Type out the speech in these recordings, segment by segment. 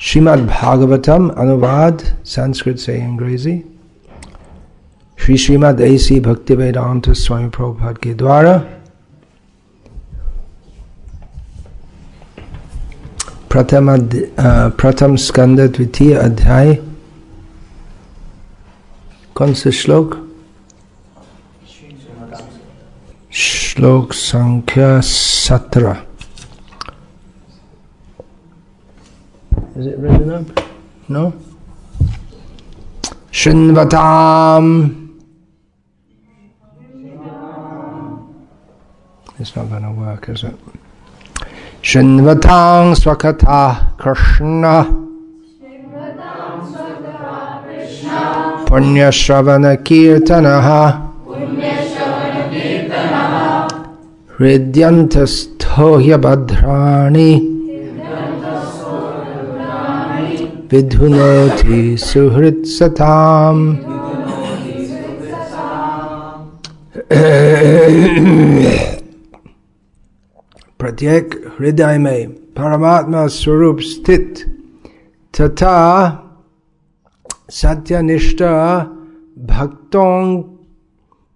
श्रीमद् भागवतम अनुवाद संस्कृत से अंग्रेज़ी श्री श्रीमद ऐसी भक्ति वेदांत स्वामी प्रभुपाद के द्वारा प्रथम प्रथम स्कंद द्वितीय अध्याय कौन से श्लोक श्लोक संख्या सत्रह Is it written up? No? Shinvatam. It's not going to work, is it? Shinvatang swakata Krishna. Punya Shravana Kirtanaha. Hridyantastohya Badrani. विधुनोति सुहृत्सताम् प्रत्येक हृदय में परमात्मा स्वरूप स्थित तथा सत्यनिष्ठ भक्तों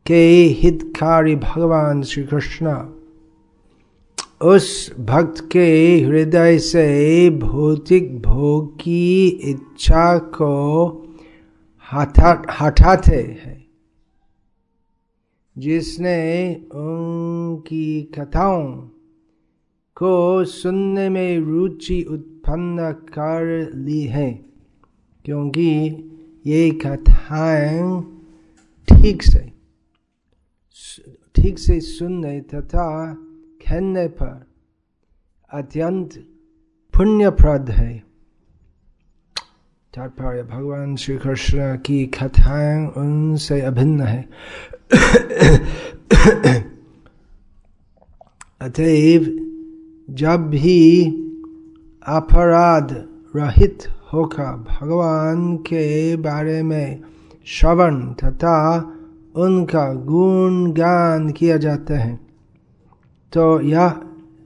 के हितकारी भगवान श्री कृष्ण उस भक्त के हृदय से भौतिक भोग की इच्छा को हटा, हटाते हैं। जिसने उनकी कथाओं को सुनने में रुचि उत्पन्न कर ली है, क्योंकि ये कथाएँ ठीक से ठीक से सुनने तथा कहने पर अत्यंत पुण्यप्रद है। तात्पर्य भगवान श्री कृष्ण की कथाएँ उनसे अभिन्न है। अतएव जब भी अपराध रहित होकर भगवान के बारे में श्रवण तथा उनका गुण गुणगान किया जाता है। तो यह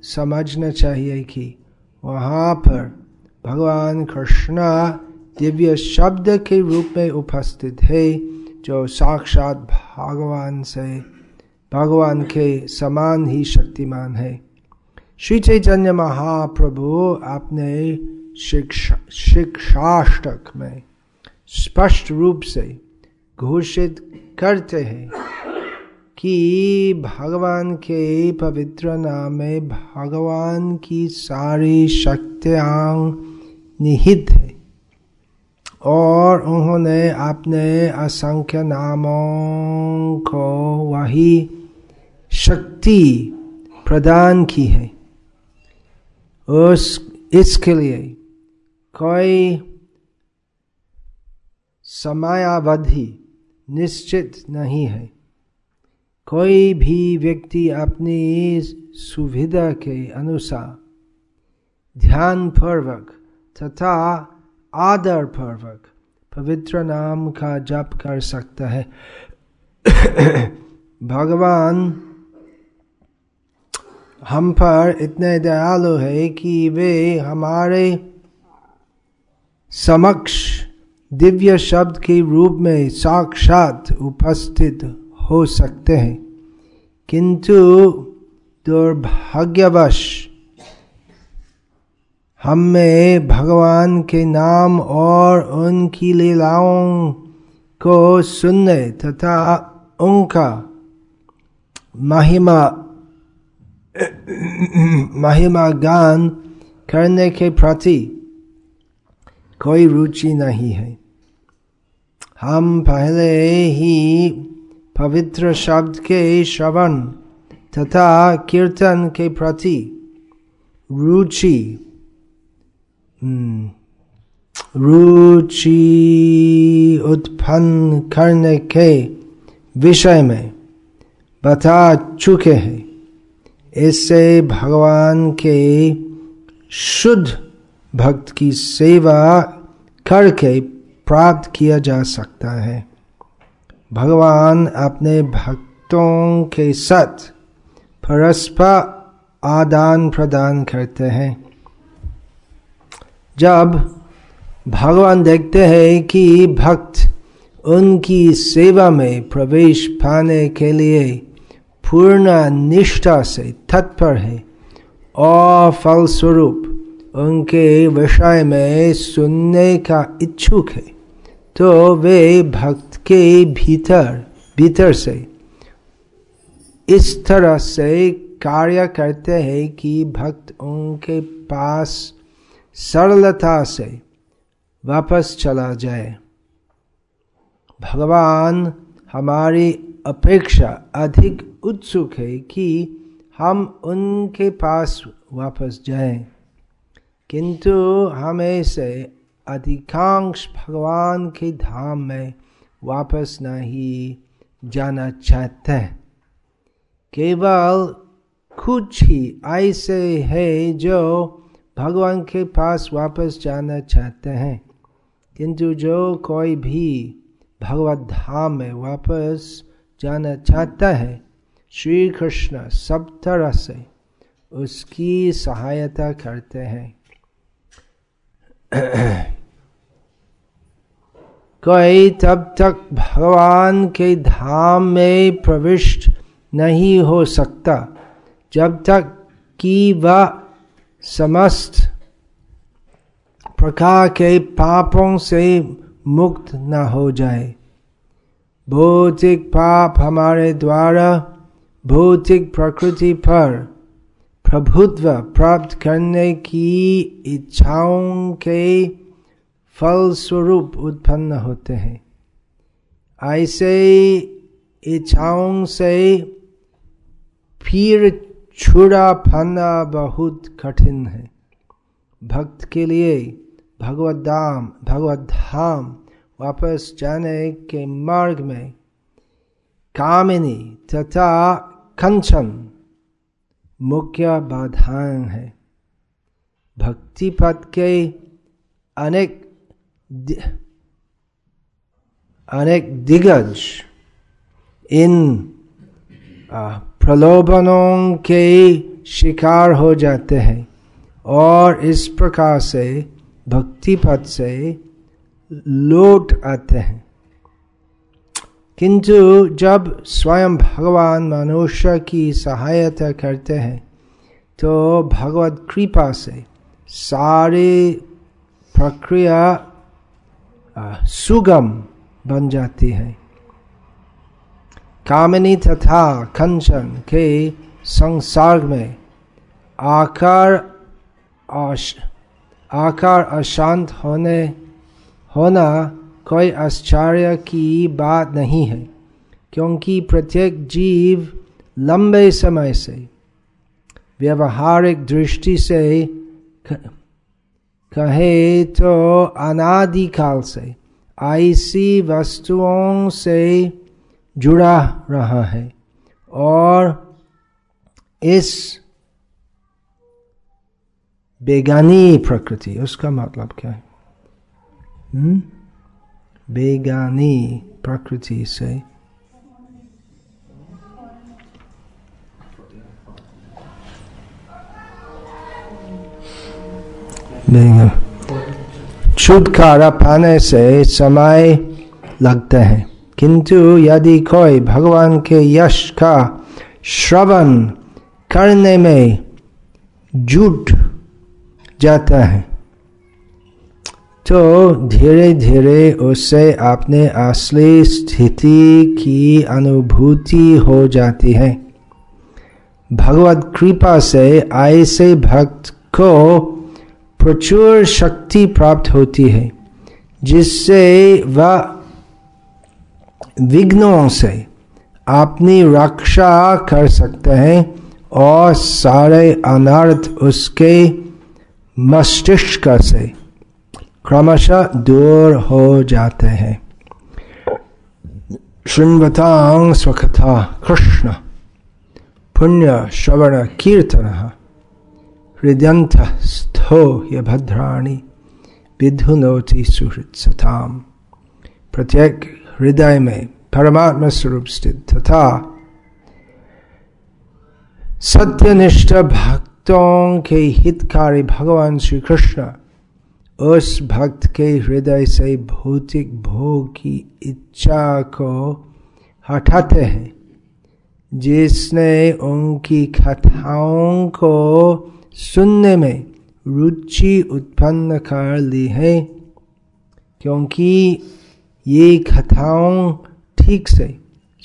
समझना चाहिए कि वहाँ पर भगवान कृष्ण दिव्य शब्द के रूप में उपस्थित है, जो साक्षात भगवान से, भगवान के समान ही शक्तिमान है। श्री चैतन्य महाप्रभु अपने शिक्षा, शिक्षाष्टक में स्पष्ट रूप से घोषित करते हैं कि भगवान के पवित्र नाम में भगवान की सारी शक्तियाँ निहित है। और उन्होंने अपने असंख्य नामों को वही शक्ति प्रदान की है। उस, इसके लिए कोई समयावधि निश्चित नहीं है। कोई भी व्यक्ति अपनी सुविधा के अनुसार ध्यान पूर्वक तथा आदर पूर्वक पवित्र नाम का जप कर सकता है। भगवान, हम पर इतने दयालु है कि वे हमारे समक्ष दिव्य शब्द के रूप में साक्षात उपस्थित हो सकते हैं। किंतु दुर्भाग्यवश हम में भगवान के नाम और उनकी लीलाओं को सुनने तथा उनका महिमा महिमा गान करने के प्रति कोई रुचि नहीं है। हम पहले ही पवित्र शब्द के श्रवण तथा कीर्तन के प्रति रुचि रुचि उत्पन्न करने के विषय में बता चुके हैं। इससे भगवान के शुद्ध भक्त की सेवा करके प्राप्त किया जा सकता है। भगवान अपने भक्तों के साथ परस्पर आदान प्रदान करते हैं। जब भगवान देखते हैं कि भक्त उनकी सेवा में प्रवेश पाने के लिए पूर्ण निष्ठा से तत्पर है और फलस्वरूप उनके विषय में सुनने का इच्छुक है तो वे भक्त के भीतर भीतर से। इस तरह से कार्य करते हैं कि भक्त उनके पास सरलता से वापस चला जाए। भगवान हमारी अपेक्षा अधिक उत्सुक है कि हम उनके पास वापस जाएँ, किंतु हमें से अधिकांश भगवान के धाम में वापस नहीं जाना चाहते केवल कुछ ही ऐसे है जो भगवान के पास वापस जाना चाहते हैं। किंतु जो कोई भी भगवत धाम में वापस जाना चाहता है श्री कृष्ण सब तरह से उसकी सहायता करते हैं। कोई तब तक भगवान के धाम में प्रविष्ट नहीं हो सकता, जब तक कि वह समस्त प्रकार के पापों से मुक्त न हो जाए। भौतिक पाप हमारे द्वारा भौतिक प्रकृति पर प्रभुत्व प्राप्त करने की इच्छाओं के फल स्वरूप उत्पन्न होते हैं। ऐसे इच्छाओं से फिर छुड़ा पाना बहुत कठिन है। भक्त के लिए भगवत धाम भगवत धाम वापस जाने के मार्ग में कामिनी तथा कंचन मुख्य बाधाएँ हैं। भक्ति पद के अनेक अनेक दिग्गज इन प्रलोभनों के शिकार हो जाते हैं और इस प्रकार से भक्ति पद से लौट आते हैं किंतु जब स्वयं भगवान मनुष्य की सहायता करते हैं तो भगवत कृपा से सारी प्रक्रिया सुगम बन जाती है। कामिनी तथा कंचन के संसार में आकार आकार अशांत होने, होना कोई आश्चर्य की बात नहीं है, क्योंकि प्रत्येक जीव लंबे समय से व्यवहारिक दृष्टि से कहे तो अनादिकाल से ऐसी वस्तुओं से जुड़ा रहा है और इस बेगानी प्रकृति, उसका मतलब क्या है हुँ? बेगानी प्रकृति से छुटकारा पाने से समय लगता है। किंतु यदि कोई भगवान के यश का श्रवण करने में जुट जाता है तो धीरे धीरे उससे अपने असली स्थिति की अनुभूति हो जाती है। भगवत कृपा से ऐसे भक्त को प्रचुर शक्ति प्राप्त होती है, जिससे वह विघ्नों से अपनी रक्षा कर सकते हैं और सारे अनर्थ उसके मस्तिष्क से क्रमशः दूर हो जाते हैं। शृण्वतां स्वकथा, कृष्ण। पुण्य, श्रवण, कीर्तन, हृदयंत स्थो ये भद्राणी विधुनोति सुहृत सताम प्रत्येक हृदय में परमात्मा स्वरूप स्थित तथा सत्यनिष्ठ भक्तों के हितकारी भगवान श्री कृष्ण उस भक्त के हृदय से भौतिक भोग की इच्छा को हटाते हैं, जिसने उनकी कथाओं को सुनने में रुचि उत्पन्न कर ली है, क्योंकि ये कथाओं ठीक से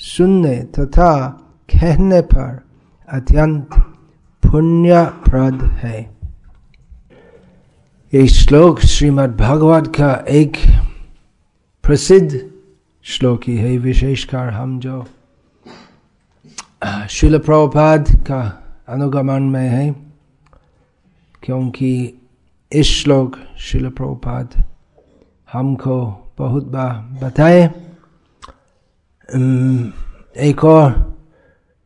सुनने तथा कहने पर अत्यंत पुण्यप्रद है। ये श्लोक श्रीमद् भागवत का एक प्रसिद्ध श्लोक ही है विशेषकर हम जो शिल प्रभुपाद का अनुगमन में है। क्योंकि इस श्लोक शिल प्रभुपाद हमको बहुत बार बताए। एक और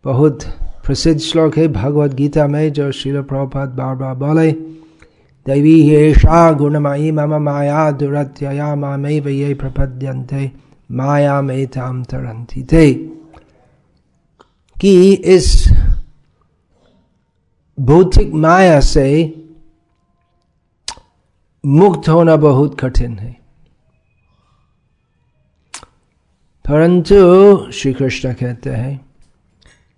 बहुत प्रसिद्ध श्लोक है भगवत गीता में, जो शिल प्रभुपाद बार बार बोले, दैवी येषा गुणमयी मम माया दुरत्यया मामैव ये प्रपद्यन्ते माया में ताम तरंती थे कि इस भौतिक माया से मुक्त होना बहुत कठिन है। परंतु श्री कृष्ण कहते हैं,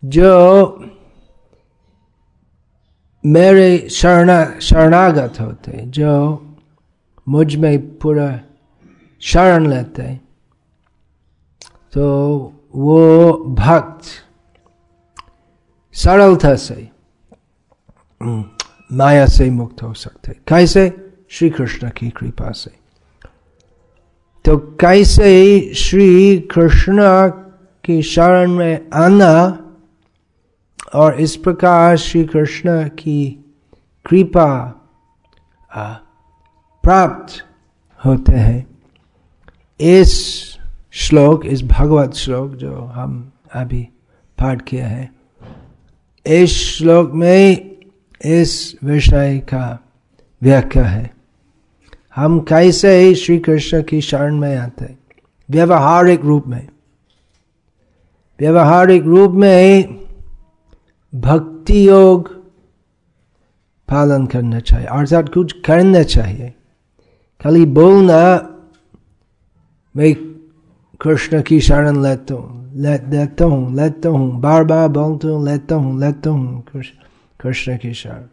जो मेरे शरणा, शरणागत होते, जो मुझमें पूरा शरण लेते तो वो भक्त सरलता से, माया से मुक्त हो सकते। कैसे? श्री कृष्ण की कृपा से। तो कैसे श्री कृष्ण की शरण में आना और इस प्रकार श्री कृष्ण की कृपा प्राप्त होते हैं। इस श्लोक, इस भगवत श्लोक जो हम अभी पाठ किया है, इस श्लोक में इस विषय का व्याख्या है। हम कैसे श्री कृष्ण की शरण में आते व्यवहारिक रूप में। व्यवहारिक रूप में भक्ति योग पालन करना चाहिए अर्थात कुछ करना चाहिए। खाली बोलना मैं कृष्ण की शरण लेता हूँ ले, लेता हूँ लेता हूँ बार बार बोलता हूँ लेता हूँ लेता हूँ कृष्ण की शरण।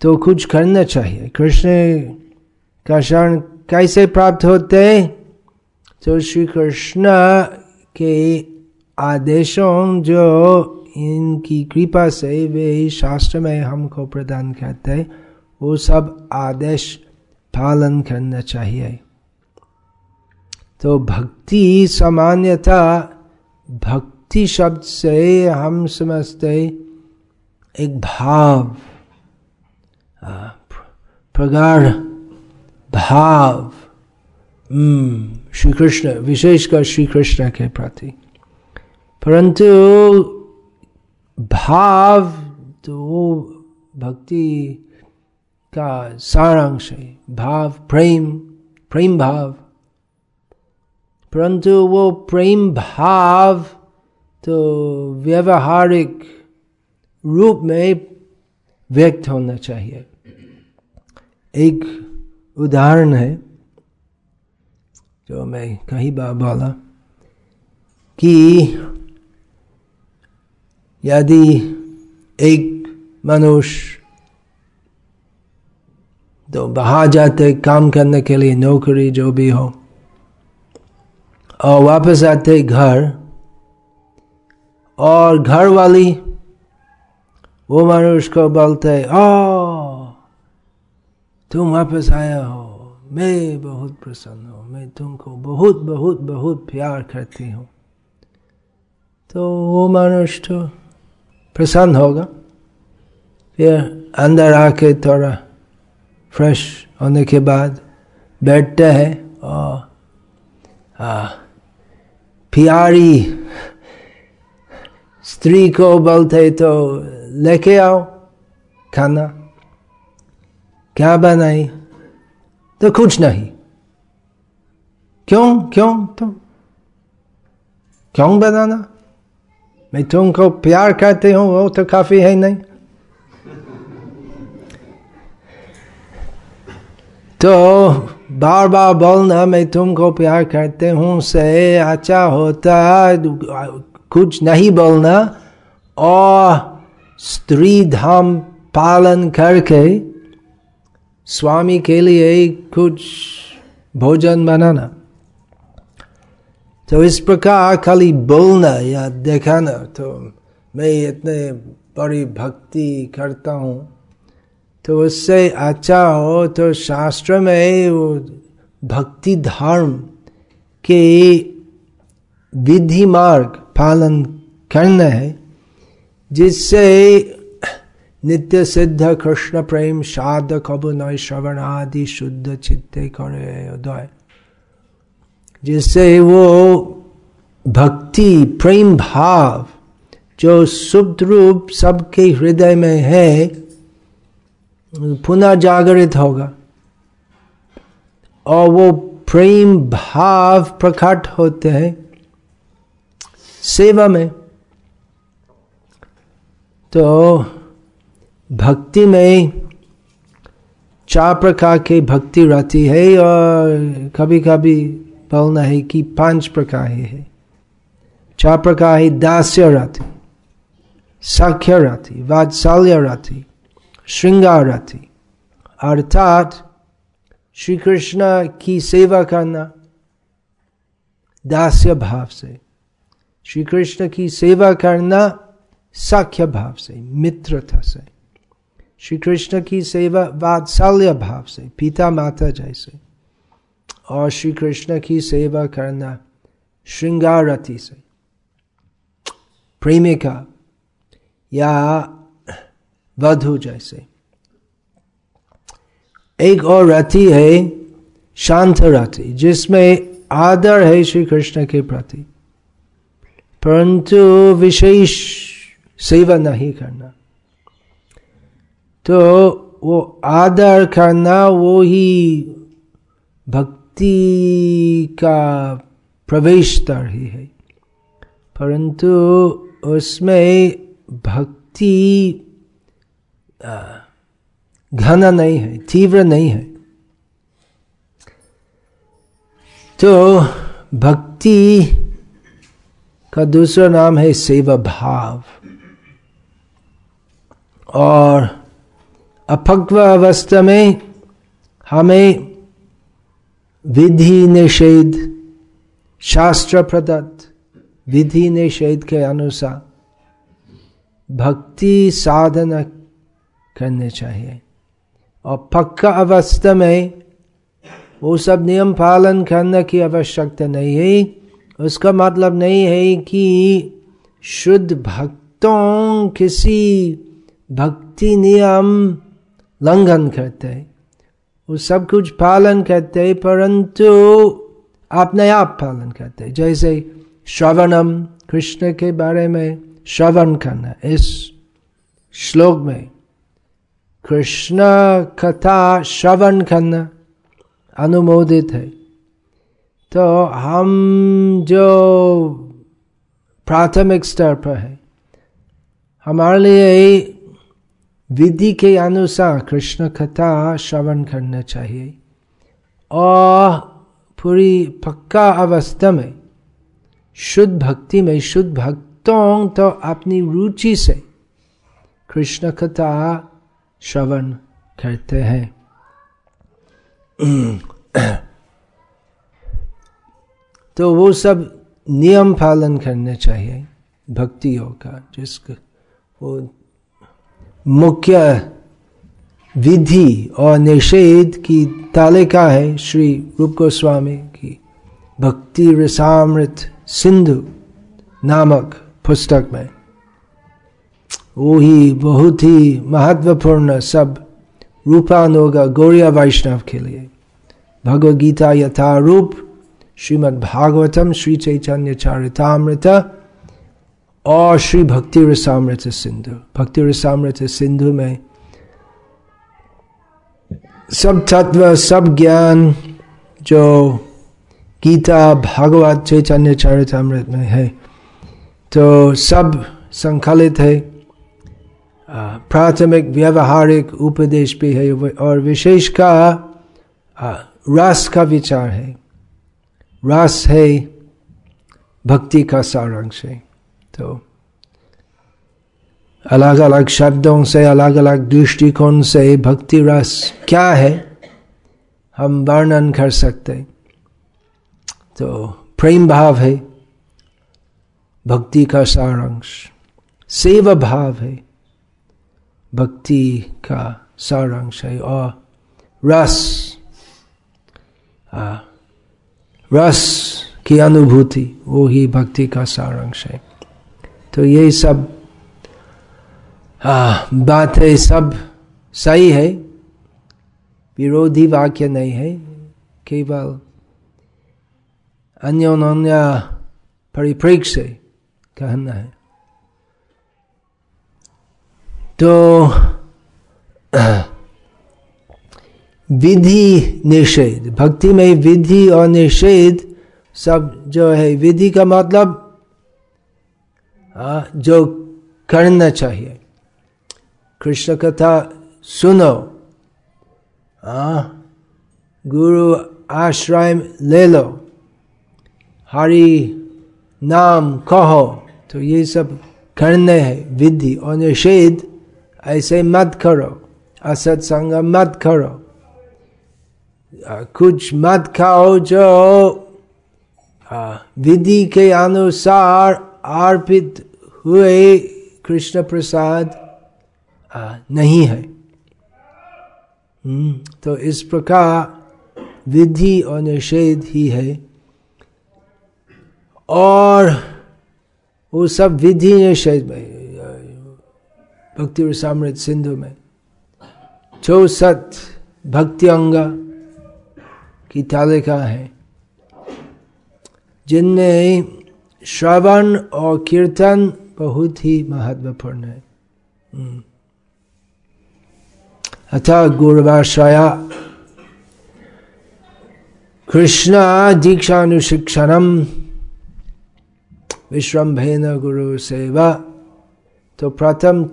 तो कुछ करना चाहिए। कृष्ण का शरण कैसे प्राप्त होते तो श्री कृष्ण के आदेशों जो इनकी कृपा से वे शास्त्र में हमको प्रदान करते हैं, वो सब आदेश पालन करना चाहिए। तो भक्ति सामान्यता भक्ति शब्द से हम समझते एक भाव। प्रगाढ़ भाव। श्री कृष्ण विशेषकर श्री कृष्ण के प्रति। परंतु भाव तो वो भक्ति का सारांश है। भाव, प्रेम प्रेम भाव। परंतु वो प्रेम भाव तो व्यवहारिक रूप में व्यक्त होना चाहिए। एक उदाहरण है, जो मैं कहीं बार बोला कि यदि एक मनुष्य तो बाहर जाते काम करने के लिए नौकरी जो भी हो, और वापस आते घर, और घर वाली वो मनुष्य को बोलते ओ तुम वापस आया हो। मैं बहुत प्रसन्न हूँ। मैं तुमको बहुत बहुत बहुत प्यार करती हूँ। तो वो मनुष्य तो प्रसन्न होगा। फिर अंदर आके थोड़ा फ्रेश होने के बाद बैठते हैं और आ, प्यारी स्त्री को बोलते तो लेके आओ खाना। क्या बनाई? तो कुछ नहीं। क्यों क्यों तो क्यों बनाना? मैं तुमको प्यार करते हूँ, वो तो काफ़ी है नहीं। तो बार बार बोलना, मैं तुमको प्यार करते हूँ से अच्छा होता कुछ नहीं बोलना। और स्त्री धाम पालन करके स्वामी के लिए कुछ भोजन बनाना तो इस प्रकार खाली बोलना या देखाना तो मैं इतने बड़ी भक्ति करता हूँ तो उससे अच्छा हो तो शास्त्र में वो भक्ति धर्म के विधि मार्ग पालन करना है जिससे नित्य सिद्ध कृष्ण प्रेम शाद कब नय श्रवण आदि शुद्ध चित्ते करे उदय जिससे वो भक्ति प्रेम भाव जो सुप्त रूप सबके हृदय में है पुनः जागृत होगा और वो प्रेम भाव प्रकट होते हैं सेवा में तो भक्ति में चार प्रकार के भक्ति रहती है और कभी कभी बोलना है कि पाँच प्रकार ही है। चार प्रकार है दास्य रथी साख्य रथी वात्सल्य रथी श्रृंगार रथी अर्थात श्री कृष्ण की सेवा करना दास्य भाव से श्री कृष्ण की सेवा करना साख्य भाव से, मित्रता से। श्री कृष्ण की सेवा वात्सल्य भाव से, पिता माता जैसे। और श्री कृष्ण की सेवा करना श्रृंगार रति से। प्रेमिका या वधु जैसे। एक और रति है शांत रति, जिसमें आदर है श्री कृष्ण के प्रति। परंतु विशेष सेवा नहीं करना। तो वो आदर करना वो ही भक्ति का प्रवेश स्तर ही है। परंतु उसमें भक्ति घना नहीं है, तीव्र नहीं है। तो भक्ति का दूसरा नाम है सेवा भाव। और अपक्व अवस्था में हमें विधि निषेध शास्त्र प्रदत्त विधि निषेध के अनुसार भक्ति साधना करने चाहिए। और पक्का अवस्था में वो सब नियम पालन करने की आवश्यकता नहीं है। उसका मतलब नहीं है कि शुद्ध भक्तों किसी भक्ति नियम लंघन करते। हैं वो सब कुछ पालन करते, परंतु अपने आप पालन करते। जैसे श्रवणम, कृष्ण के बारे में श्रवण करना, इस श्लोक में कृष्ण कथा श्रवण करना अनुमोदित है। तो हम जो प्राथमिक स्तर पर है, हमारे लिए विधि के अनुसार कृष्ण कथा श्रवण करना चाहिए। और पूरी पक्का अवस्था में, शुद्ध भक्ति में, शुद्ध भक्तों तो अपनी रुचि से कृष्ण कथा श्रवण करते हैं। तो वो सब नियम पालन करने चाहिए, भक्तियों का, जिसको वो मुख्य विधि और निषेध की तालिका है श्री रूप गोस्वामी की। भक्ति रसामृत सिंधु नामक पुस्तक में। वो ही बहुत ही महत्वपूर्ण सब रूपान होगा गौरिया वैष्णव के लिए। भगवद गीता यथा रूप श्रीमद् भागवतम श्री चैतन्य चारितामृत और श्री भक्ति रसामृत सिंधु। भक्ति रसामृत सिंधु में सब तत्व, सब ज्ञान, जो गीता, भागवत, चैतन्य, चरितमृत में है तो सब संकलित है। प्राथमिक, व्यवहारिक उपदेश भी है, और विशेष का रस का विचार है। रस है भक्ति का सारांश है। तो अलग अलग शब्दों से अलग अलग दृष्टिकोण से भक्ति रस क्या है हम वर्णन कर सकते तो प्रेम भाव है भक्ति का सारांश। सेवा भाव है भक्ति का सारांश है। और रस आ, रस की अनुभूति वो ही भक्ति का सारांश है। तो ये सब बात है, सब सही है। विरोधी वाक्य नहीं है, केवल अन्य अन्य परिप्रेक्ष्य से कहना है। तो विधि निषेध, भक्ति में विधि और निषेध सब जो है, विधि का मतलब जो करना चाहिए। कृष्ण कथा सुनो। आ, गुरु आश्रय ले लो। हरि नाम कहो। तो ये सब करने हैं विधि और निषेध। ऐसे मत करो। असत संग मत करो। कुछ मत खाओ जो विधि के अनुसार अर्पित हुए कृष्ण प्रसाद नहीं है। हम्म, तो इस प्रकार विधि और निषेध ही है। और वो सब विधि निषेध में भक्ति समृद्ध सिंधु में। चौसठ भक्ति अंग की तालिका है जिनमें श्रवण और कीर्तन बहुत ही महत्वपूर्ण है। हम्म। अतः गुरुवाश्रया कृष्ण दीक्षानुशिक्षणम, विश्रम्भेन गुरु सेवा तो प्रथम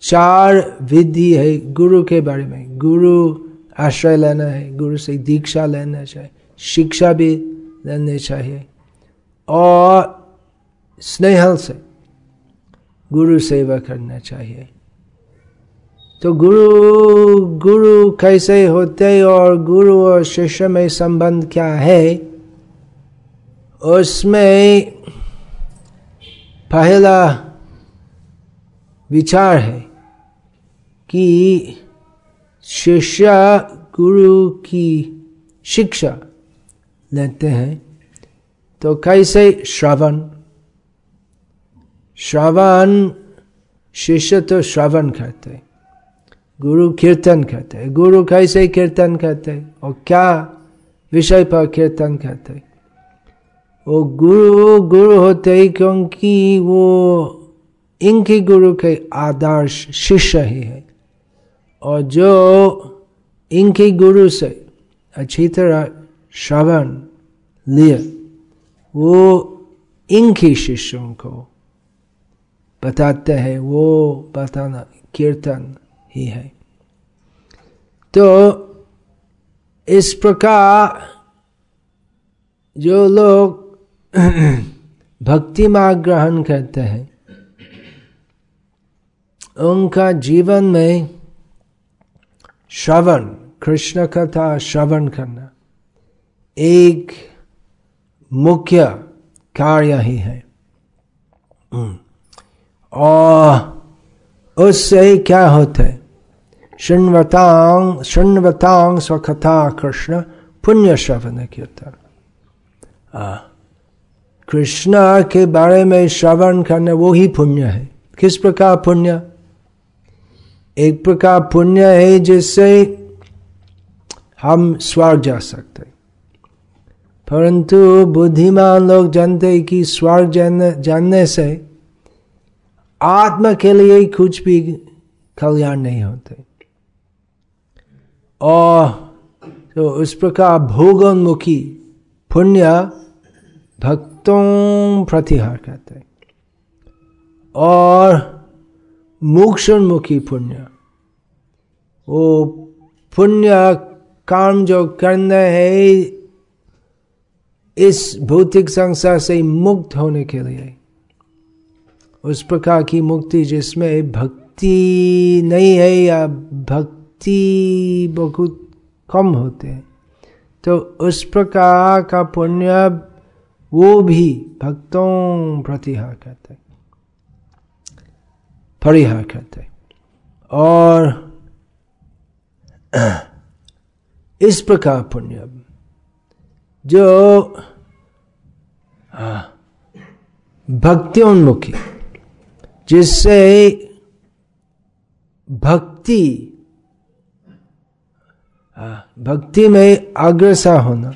चार विधि है गुरु के बारे में। गुरु आश्रय लेना है, गुरु से दीक्षा लेना चाहिए, शिक्षा भी लेने चाहिए। और स्नेहल से। गुरु सेवा करना चाहिए। तो गुरु गुरु कैसे होते और गुरु और शिष्य में संबंध क्या है? उसमें पहला विचार है कि शिष्य गुरु की शिक्षा लेते हैं। तो कैसे श्रवण श्रवण शिष्य तो श्रवण करते गुरु कीर्तन करते गुरु कैसे कीर्तन करते और क्या विषय पर कीर्तन करते वो गुरु गुरु होते क्योंकि वो इनके गुरु के आदर्श शिष्य ही है और जो इनके गुरु से अच्छी तरह श्रवण लिए वो इनके शिष्यों को बताते हैं, वो बताना कीर्तन ही है तो इस प्रकार जो लोग भक्ति मार्ग ग्रहण करते हैं, उनका जीवन में श्रवण, कृष्ण कथा श्रवण करना एक मुख्य कार्य ही है। और उससे ही क्या होता? शृण्वतांग शृण्वतांग स्वकथा कृष्ण पुण्य श्रवण कीर्तन कृष्ण के बारे में श्रवण करना वो ही पुण्य है। किस प्रकार पुण्य? एक प्रकार पुण्य है जिससे हम स्वर्ग जा सकते परंतु बुद्धिमान लोग जानते कि स्वर्ग जानने से आत्मा के लिए कुछ भी कल्याण नहीं होते। और तो उस प्रकार भोगोन्मुखी पुण्य भक्तों प्रतिहार करते और मोक्षोन्मुखी पुण्य, वो पुण्य काम जो करना है, इस भौतिक संसार से मुक्त होने के लिए उस प्रकार की मुक्ति जिसमें भक्ति नहीं है या भक्ति बहुत कम होते हैं तो उस प्रकार का पुण्य वो भी भक्तों प्रतिहार करते परिहार करते और इस प्रकार पुण्य जो भक्त्योन्मुखी जिससे भक्ति भक्ति में अग्रसर होना,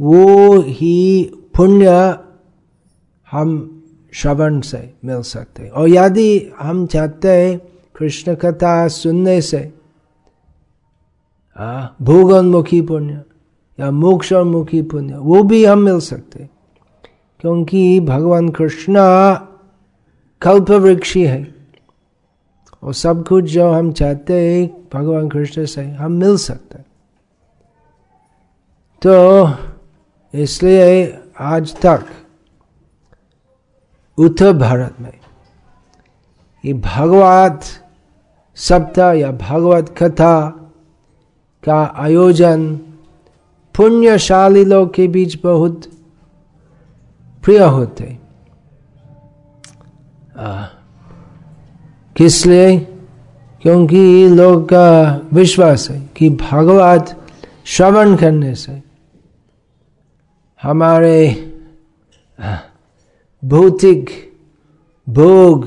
वो ही पुण्य हम श्रवण से मिल सकते हैं। और यदि हम चाहते हैं कृष्ण कथा सुनने से भोगोन्मुखी पुण्य या मोक्षोन्मुखी पुण्य, वो भी हम मिल सकते क्योंकि भगवान कृष्ण कल्प वृक्षी है। और सब कुछ जो हम चाहते हैं भगवान कृष्ण से हम मिल सकते हैं। तो इसलिए आज तक उत्तर भारत में ये भगवत सप्ताह या भगवत कथा का आयोजन पुण्यशाली लोग के बीच बहुत प्रिय होते। किस लिए? क्योंकि लोग का विश्वास है कि भगवत श्रवण करने से हमारे भौतिक भोग,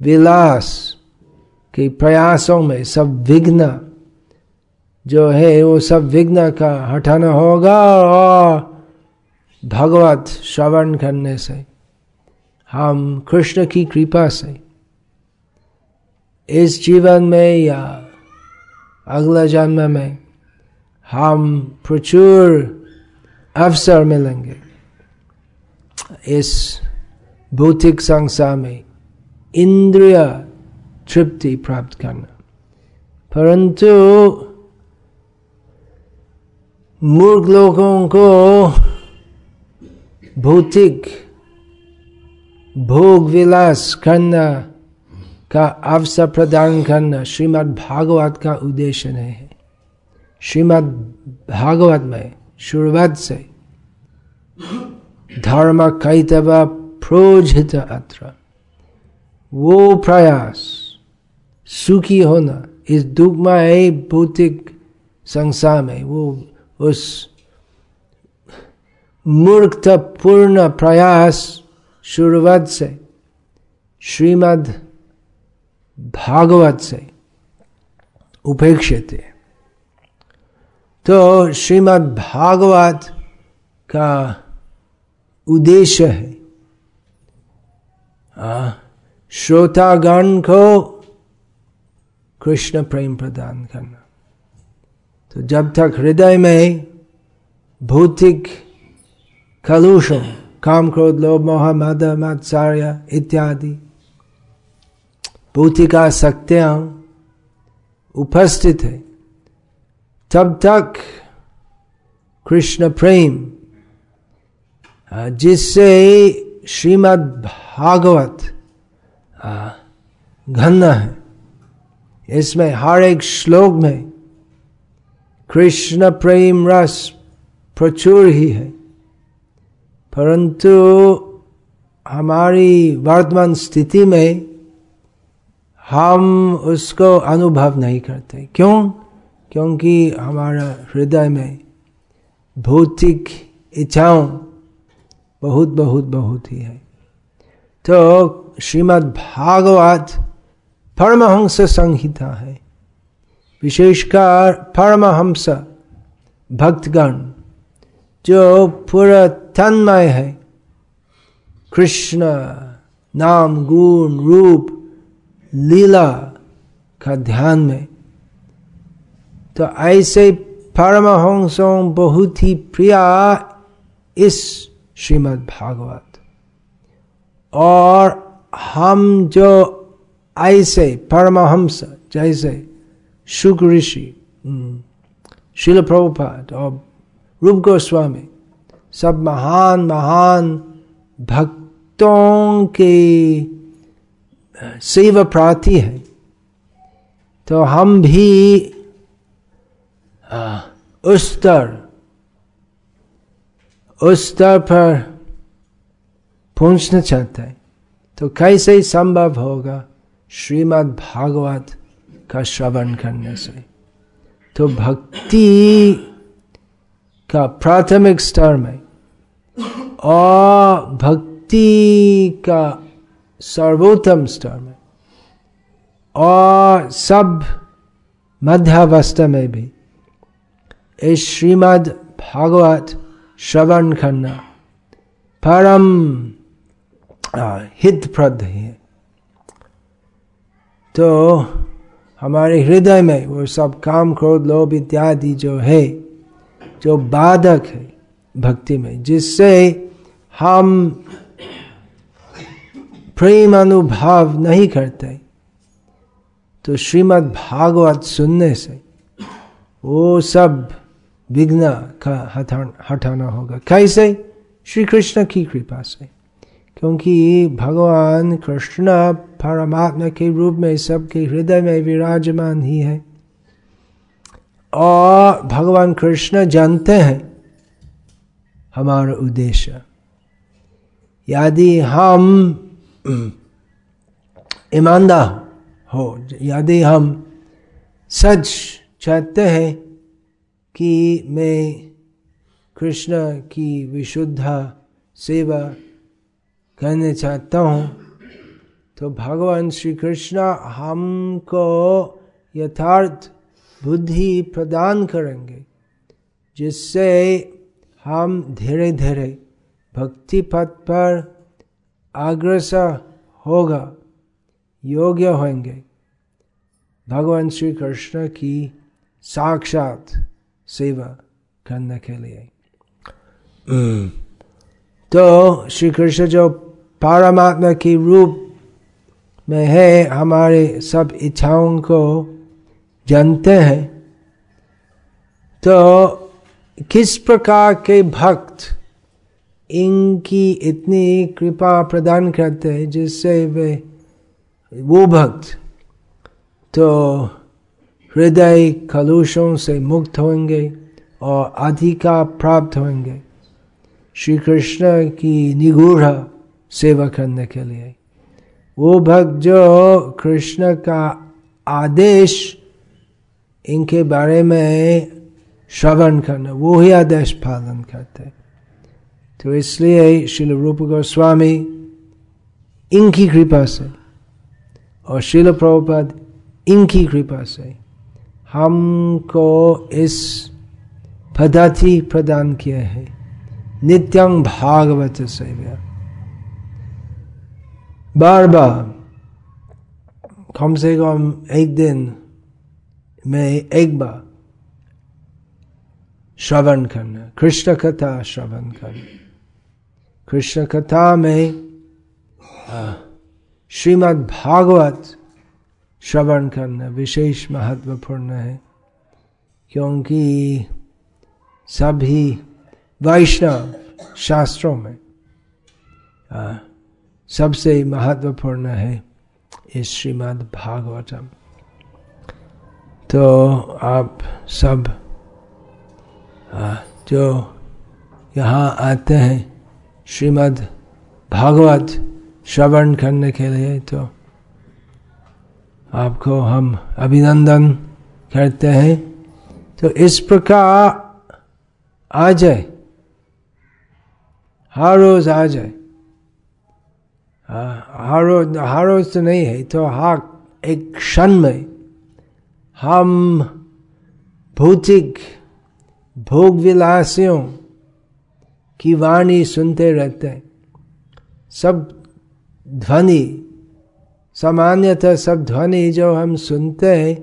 विलास के प्रयासों में सब विघ्न जो है, वो सब विघ्न का हटाना होगा और भगवत श्रवण करने से हम कृष्ण की कृपा से इस जीवन में या अगला जन्म में हम प्रचुर अवसर मिलेंगे। इस भौतिक संसार में इंद्रिय तृप्ति प्राप्त करना। परंतु मूर्ख लोगों को भौतिक भोग विलास करना का अवसर प्रदान करना श्रीमद् भागवत का उद्देश्य नहीं है। श्रीमद् भागवत में शुरुआत से धर्म कैतव प्रोजित अत्र। वो प्रयास सुखी होना इस दुखमय भौतिक संसार में वो उस मूर्खतापूर्ण प्रयास शुरुआत से, श्रीमद् भागवत से उपेक्षित है। तो श्रीमद् भागवत का उद्देश्य है श्रोतागण को कृष्ण प्रेम प्रदान करना। तो जब तक हृदय में भौतिक कलुषम काम क्रोध लोभ मोह मद मत्सार्य इत्यादि भौतिका शक्तियाँ उपस्थित है तब तक कृष्ण प्रेम जिससे श्रीमद् भागवत घन है इसमें हर एक श्लोक में कृष्ण प्रेम रस प्रचुर ही है परंतु हमारी वर्तमान स्थिति में हम उसको अनुभव नहीं करते। क्यों? क्योंकि हमारा हृदय में भौतिक इच्छाओं बहुत बहुत बहुत ही है। तो श्रीमद् भागवत परमहंस संहिता है। विशेषकर परमहंस भक्तगण, जो पूरा तन्मय है। कृष्ण, नाम, गुण, रूप, लीला का ध्यान में। तो ऐसे परमहंसों बहुत ही प्रिय इस श्रीमद् भागवत। और हम जो ऐसे परमहंस, जैसे शुक ऋषि शिल प्रभुपाद और रूप गोस्वामी सब महान महान भक्तों के सेवा प्रार्थी है। तो हम भी उस स्तर उस स्तर पर पहुँचना चाहते हैं। तो कैसे संभव होगा श्रीमद् भागवत का श्रवण करने से? तो भक्ति का प्राथमिक स्तर में और भक्ति का सर्वोत्तम स्तर में और सब मध्यावस्था में भी, इस श्रीमद् भागवत श्रवण करना परम हितप्रद है। तो हमारे हृदय में वो सब काम क्रोध, लोभ इत्यादि जो है, जो बाधक है भक्ति में, जिससे हम प्रेम अनुभव नहीं करते। तो श्रीमद् भागवत सुनने से वो सब विघ्न का हटाना होगा। कैसे? श्री कृष्ण की कृपा से। क्योंकि भगवान कृष्ण परमात्मा के रूप में सबके हृदय में विराजमान ही है। और भगवान कृष्ण जानते हैं हमारा उद्देश्य। यदि हम, ईमानदार हो, यदि हम। सच चाहते हैं कि मैं कृष्ण की विशुद्ध सेवा करने चाहता हूँ तो भगवान श्री कृष्ण हमको यथार्थ बुद्धि प्रदान करेंगे, जिससे हम धीरे धीरे भक्ति पथ पर अग्रसर होगा योग्य होंगे। भगवान श्री कृष्ण की साक्षात सेवा करने के लिए। हम्म। तो श्री कृष्ण जो परमात्मा की रूप में है हमारे सब इच्छाओं को जानते हैं। तो किस प्रकार के भक्त इनकी इतनी कृपा प्रदान करते हैं जिससे वे वो भक्त तो हृदय कलुषों से मुक्त होंगे और अधिका प्राप्त होंगे। श्री कृष्ण की निगूढ़ सेवा करने के लिए। वो भक्त जो कृष्ण का आदेश इनके बारे में श्रवण करना, वो ही आदेश पालन करते तो इसलिए शिल रूप गोस्वामी, इनकी कृपा से, और शिल प्रभुपद, इनकी कृपा से हमको इस पद्धति प्रदान किए हैं। नित्यं भागवत सेव्या। बार बार कम से कम एक दिन में एक बार श्रवण करना, कृष्ण कथा श्रवण करना। कृष्ण कथा में श्रीमद् भागवत श्रवण करना विशेष महत्वपूर्ण है, क्योंकि सभी वैष्णव शास्त्रों में सबसे महत्वपूर्ण है इस श्रीमद् भागवतम तो आप सब जो यहाँ आते हैं श्रीमद् भागवत श्रवण करने के लिए तो आपको हम अभिनंदन करते हैं। तो इस प्रकार आ जाए। हर रोज आ जाए। हर रोज हर रोज तो नहीं है तो हाँ एक क्षण में हम भौतिक भोग विलासियों की वाणी सुनते रहते हैं। सब ध्वनि, सामान्यतः सब ध्वनि जो हम सुनते हैं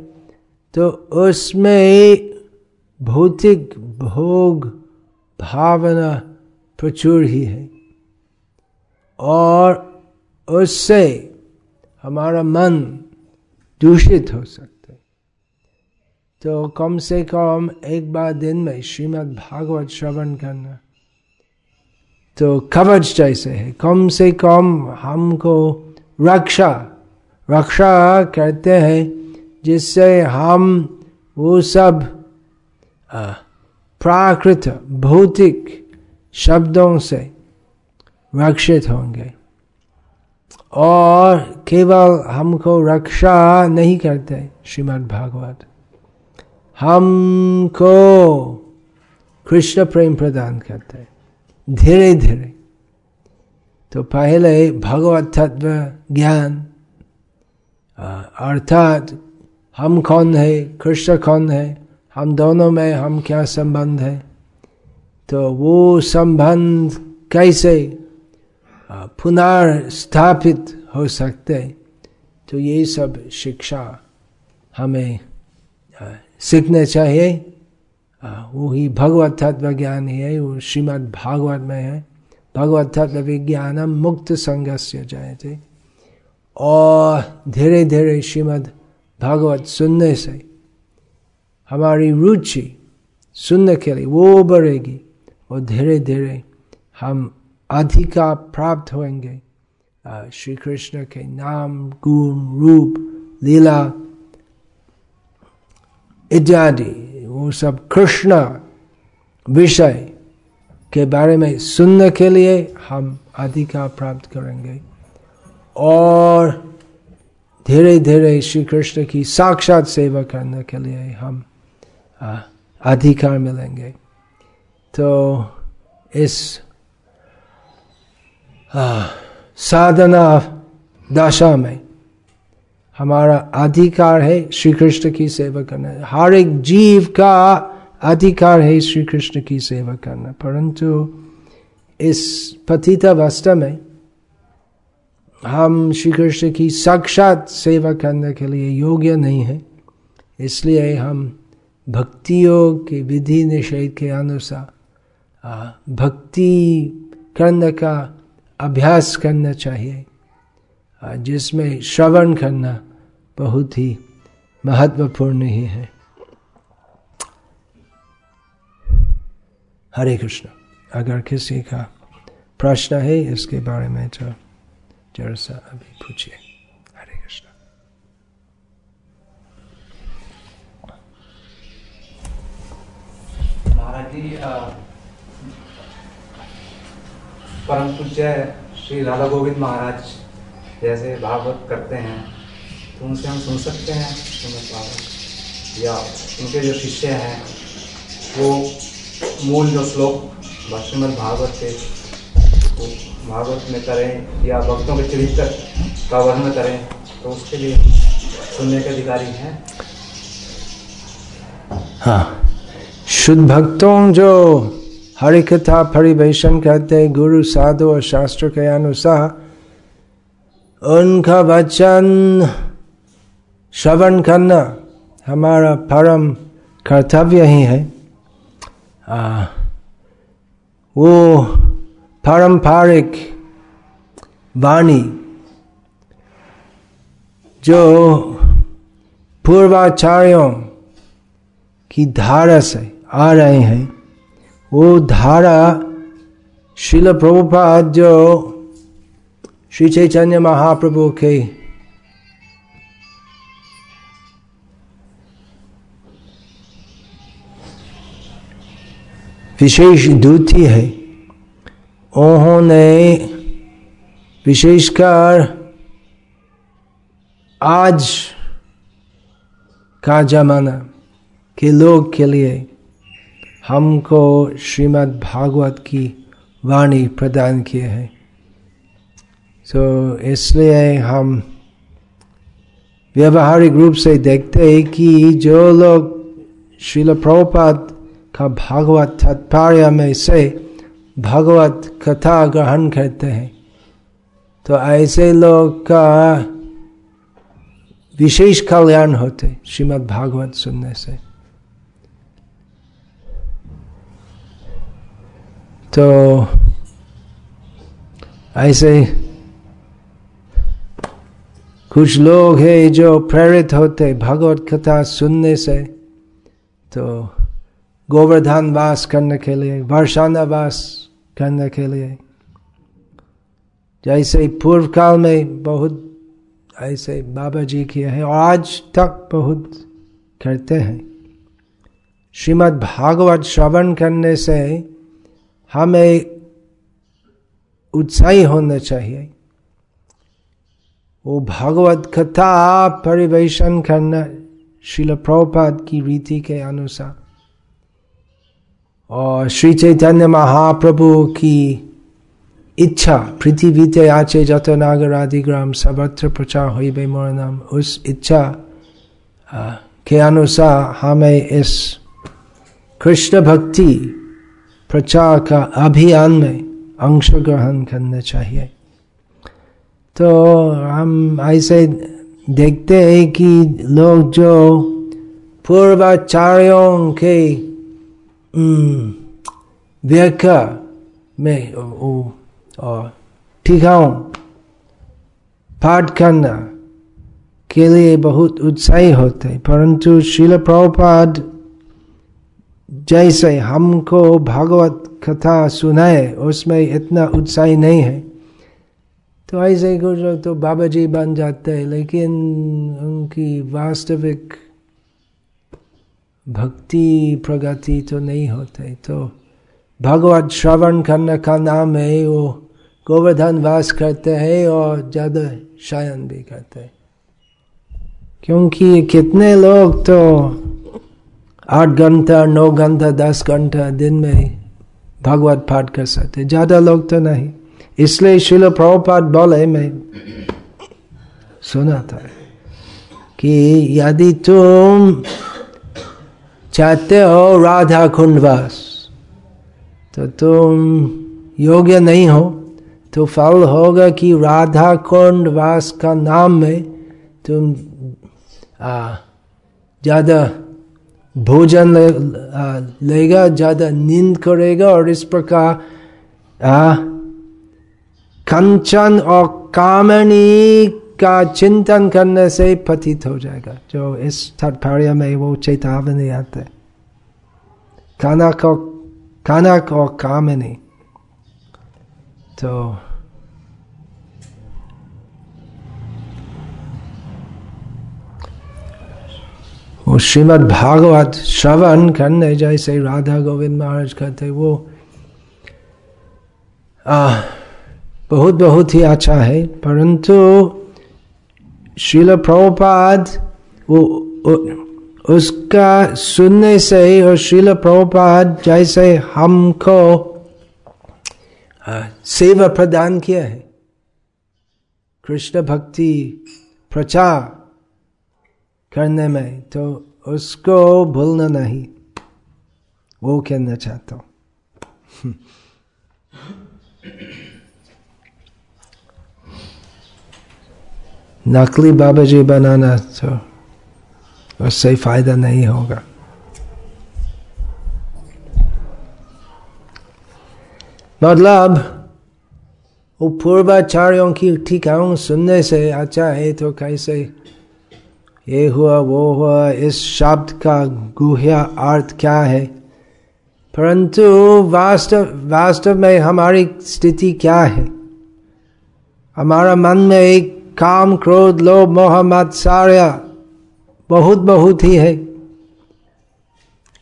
तो उसमें भौतिक भोग भावना प्रचुर ही है। और उससे हमारा मन दूषित हो सकता है। तो कम से कम एक बार दिन में श्रीमद् भागवत श्रवण करना। तो कवच जैसे है। कम से कम हमको रक्षा रक्षा करते हैं, जिससे हम वो सब प्राकृत, भौतिक शब्दों से रक्षित होंगे। और केवल हमको रक्षा नहीं करते, श्रीमद् भागवत। हमको कृष्ण प्रेम प्रदान करते धीरे धीरे। तो पहले भगवत तत्व ज्ञान अर्थात हम कौन है, कृष्ण कौन है, हम दोनों में हम क्या संबंध है? तो वो संबंध कैसे पुनर्स्थापित हो सकते? तो ये सब शिक्षा हमें सीखने चाहिए। वो ही भगवत तत्व ज्ञान ही है, वो श्रीमद् भागवत में है। भगवत तत्व विज्ञान मुक्त संघस्य थे और धीरे धीरे श्रीमद् भागवत सुनने से हमारी रुचि सुनने के लिए वो बढ़ेगी और धीरे धीरे हम अधिका प्राप्त होंगे। श्री कृष्ण के नाम, गुण, रूप, लीला, इत्यादि वो सब कृष्ण विषय के बारे में सुनने के लिए हम अधिकार प्राप्त करेंगे। और धीरे धीरे श्री कृष्ण की साक्षात सेवा करने के लिए हम अधिकार मिलेंगे। तो इस साधना दशा में हमारा अधिकार है श्री कृष्ण की सेवा करना। हर एक जीव का अधिकार है श्री कृष्ण की सेवा करना। परंतु इस पतित अवस्था में हम श्री कृष्ण की साक्षात सेवा करने के लिए योग्य नहीं है। इसलिए हम भक्तियों के विधि निषेध के अनुसार भक्ति करने का अभ्यास करना चाहिए। जिसमें श्रवण करना बहुत ही महत्वपूर्ण ही है। हरे कृष्ण, अगर किसी का प्रश्न है इसके बारे में तो जरा सा अभी पूछिए। हरे कृष्ण। महाराज परम पूज्य श्री राधा गोविंद महाराज। जैसे भागवत करते हैं तो उनसे हम सुन सकते हैं श्रीमद भागवत या उनके जो शिष्य हैं, वो मूल जो श्लोक श्रीमद भागवत के, वो भागवत में करें या भक्तों के चरित्र का वर्णन करें तो उसके लिए सुनने के अधिकारी हैं। हाँ शुद्ध भक्तों जो हरि कथा परिवेशन करते गुरु, साधु और शास्त्र के अनुसार उनका वचन श्रवण करना हमारा परम कर्तव्य ही है आ, वो पारंपरिक वाणी जो पूर्वाचार्यों की धारा से आ रहे हैं वो धारा शिल प्रभुपाद जो श्री चैतन्य महाप्रभु के विशेष दूती है। उन्होंने विशेषकर आज का जमाना के लोग के लिए हमको श्रीमद् भागवत की वाणी प्रदान किए हैं। तो इसलिए हम व्यवहारिक रूप से देखते हैं कि जो लोग शिल प्रभुपाद का भागवत तात्पर्य में से भगवत कथा ग्रहण करते हैं तो ऐसे लोग का विशेष कल्याण होते श्रीमद् भागवत सुनने से। तो ऐसे कुछ लोग हैं जो प्रेरित होते भगवत कथा सुनने से तो गोवर्धन वास करने के लिए, वर्षाना वास करने के लिए। जैसे पूर्व काल में बहुत ऐसे बाबा जी किए हैं और आज तक बहुत करते हैं। श्रीमद् भागवत श्रवण करने से हमें उत्साही होना चाहिए। वो भागवत कथा, परिवेशन करना शिल प्रभुपाद की रीति के अनुसार। और श्री चैतन्य महाप्रभु की इच्छा पृथ्वीते आचे जत नागर आदि ग्राम सर्वत्र प्रचार हो मोर नाम, उस इच्छा के अनुसार हमें इस कृष्ण भक्ति प्रचार का अभियान में अंश ग्रहण करना चाहिए। तो हम ऐसे देखते हैं कि लोग जो पूर्वाचार्यों के व्याख्या में और पाठ करना के लिए बहुत उत्साही होते परंतु शिल प्रभुपाद जैसे हमको भागवत कथा सुनाए, उसमें इतना उत्साही नहीं है। तो ऐसे कुछ लोग तो बाबा जी बन जाते हैं, लेकिन उनकी वास्तविक भक्ति, प्रगति तो नहीं होते। तो भगवत श्रवण करने का नाम है, वो गोवर्धन वास करते हैं और ज़्यादा शयन भी करते हैं। क्योंकि कितने लोग तो आठ घंटा, नौ घंटा, दस घंटा दिन में भगवत पाठ कर सकते ज़्यादा लोग तो नहीं। इसलिए शिल प्रभुपाद बोले मैं सुना था कि यदि तुम चाहते हो राधा कुंडवास तो तुम योग्य नहीं हो तो फल होगा कि राधा कुंड वास का नाम में तुम ज़्यादा भोजन ले, लेगा ज़्यादा नींद करेगा और इस प्रकार कंचन और कामनी का चिंतन करने से पतित हो जाएगा। जो इस तात्पर्य में वो चेतावनी आते कनक और कनक और कामनी। तो वो श्रीमद भागवत श्रवण करने जैसे राधा गोविंद महाराज कहते वो आ, बहुत बहुत ही अच्छा है। परंतु शिल प्रभुपाद उसका सुनने से और शिल प्रभुपाद जैसे हमको सेवा प्रदान किया है। कृष्ण भक्ति प्रचार करने में तो उसको भूलना नहीं। वो कहना चाहता हूँ। नकली बाबा जी बनाना तो उससे फ़ायदा नहीं होगा। मतलब वो पूर्वाचार्यों की ठिकाओं सुनने से अच्छा है तो कैसे? ये हुआ, वो हुआ, इस शब्द का गुह्या अर्थ क्या है? परंतु वास्तव वास्तव में हमारी स्थिति क्या है? हमारा मन में एक काम, क्रोध, लोभ, मोह मत्सार्य बहुत बहुत ही है।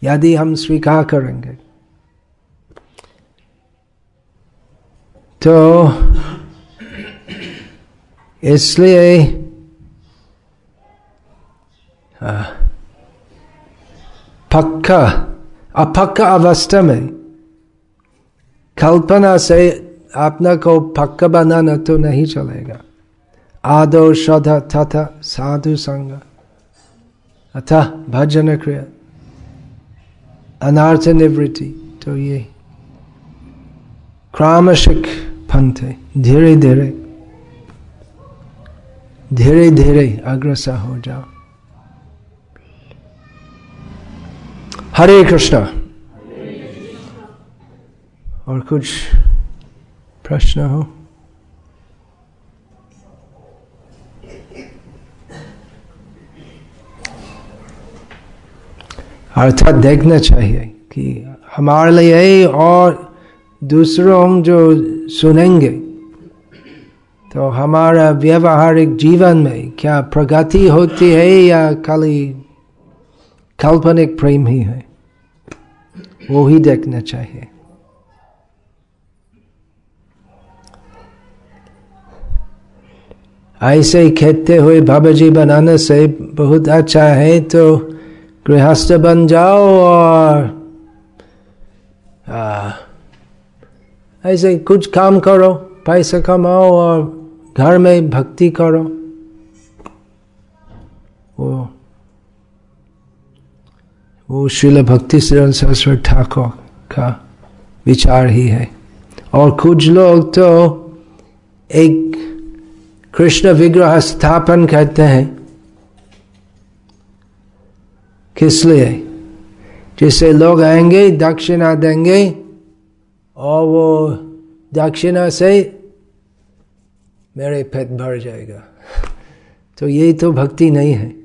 यदि हम स्वीकार करेंगे तो इसलिए पक्का, अपक्का अवस्था में कल्पना से अपना को पक्का बनाना तो नहीं चलेगा। आदो श्रद्ध तथा साधु संग। अतः भजन क्रिया। अनार्थ निवृत्ति तो ये। क्रामशिक पंथ। है धीरे धीरे। धीरे धीरे अग्रसर हो जाओ। हरे कृष्णा। और कुछ प्रश्न हो? अर्थात देखना चाहिए कि हमारे लिए और दूसरों जो सुनेंगे तो हमारा व्यवहारिक जीवन में क्या प्रगति होती है या खाली काल्पनिक प्रेम ही है? वो ही देखना चाहिए। ऐसे कहते हुए बाबा जी बनाने से बहुत अच्छा है तो गृहस्थ बन जाओ और आ, ऐसे कुछ काम करो पैसा कमाओ और घर में भक्ति करो। वो वो श्रील भक्ति शरण सरस्वती ठाकुर का विचार ही है। और कुछ लोग तो एक कृष्ण विग्रह स्थापन करते हैं। किस लिए? जिससे लोग आएँगे, दक्षिणा देंगे, और वो दक्षिणा से मेरे पेट भर जाएगा। तो ये तो भक्ति नहीं है।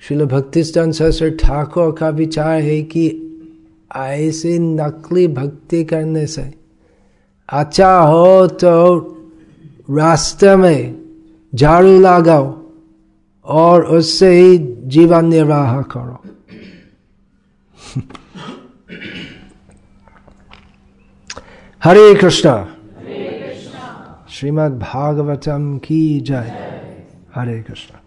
शिल भक्तिस्तान सरस्वर ठाकुर का विचार है कि ऐसे नकली भक्ति करने से अच्छा हो तो रास्ते में झाड़ू लगाओ। और उससे ही जीवन निर्वाह करो। हरे कृष्णा। श्रीमद् भागवतम की जय। हरे कृष्णा।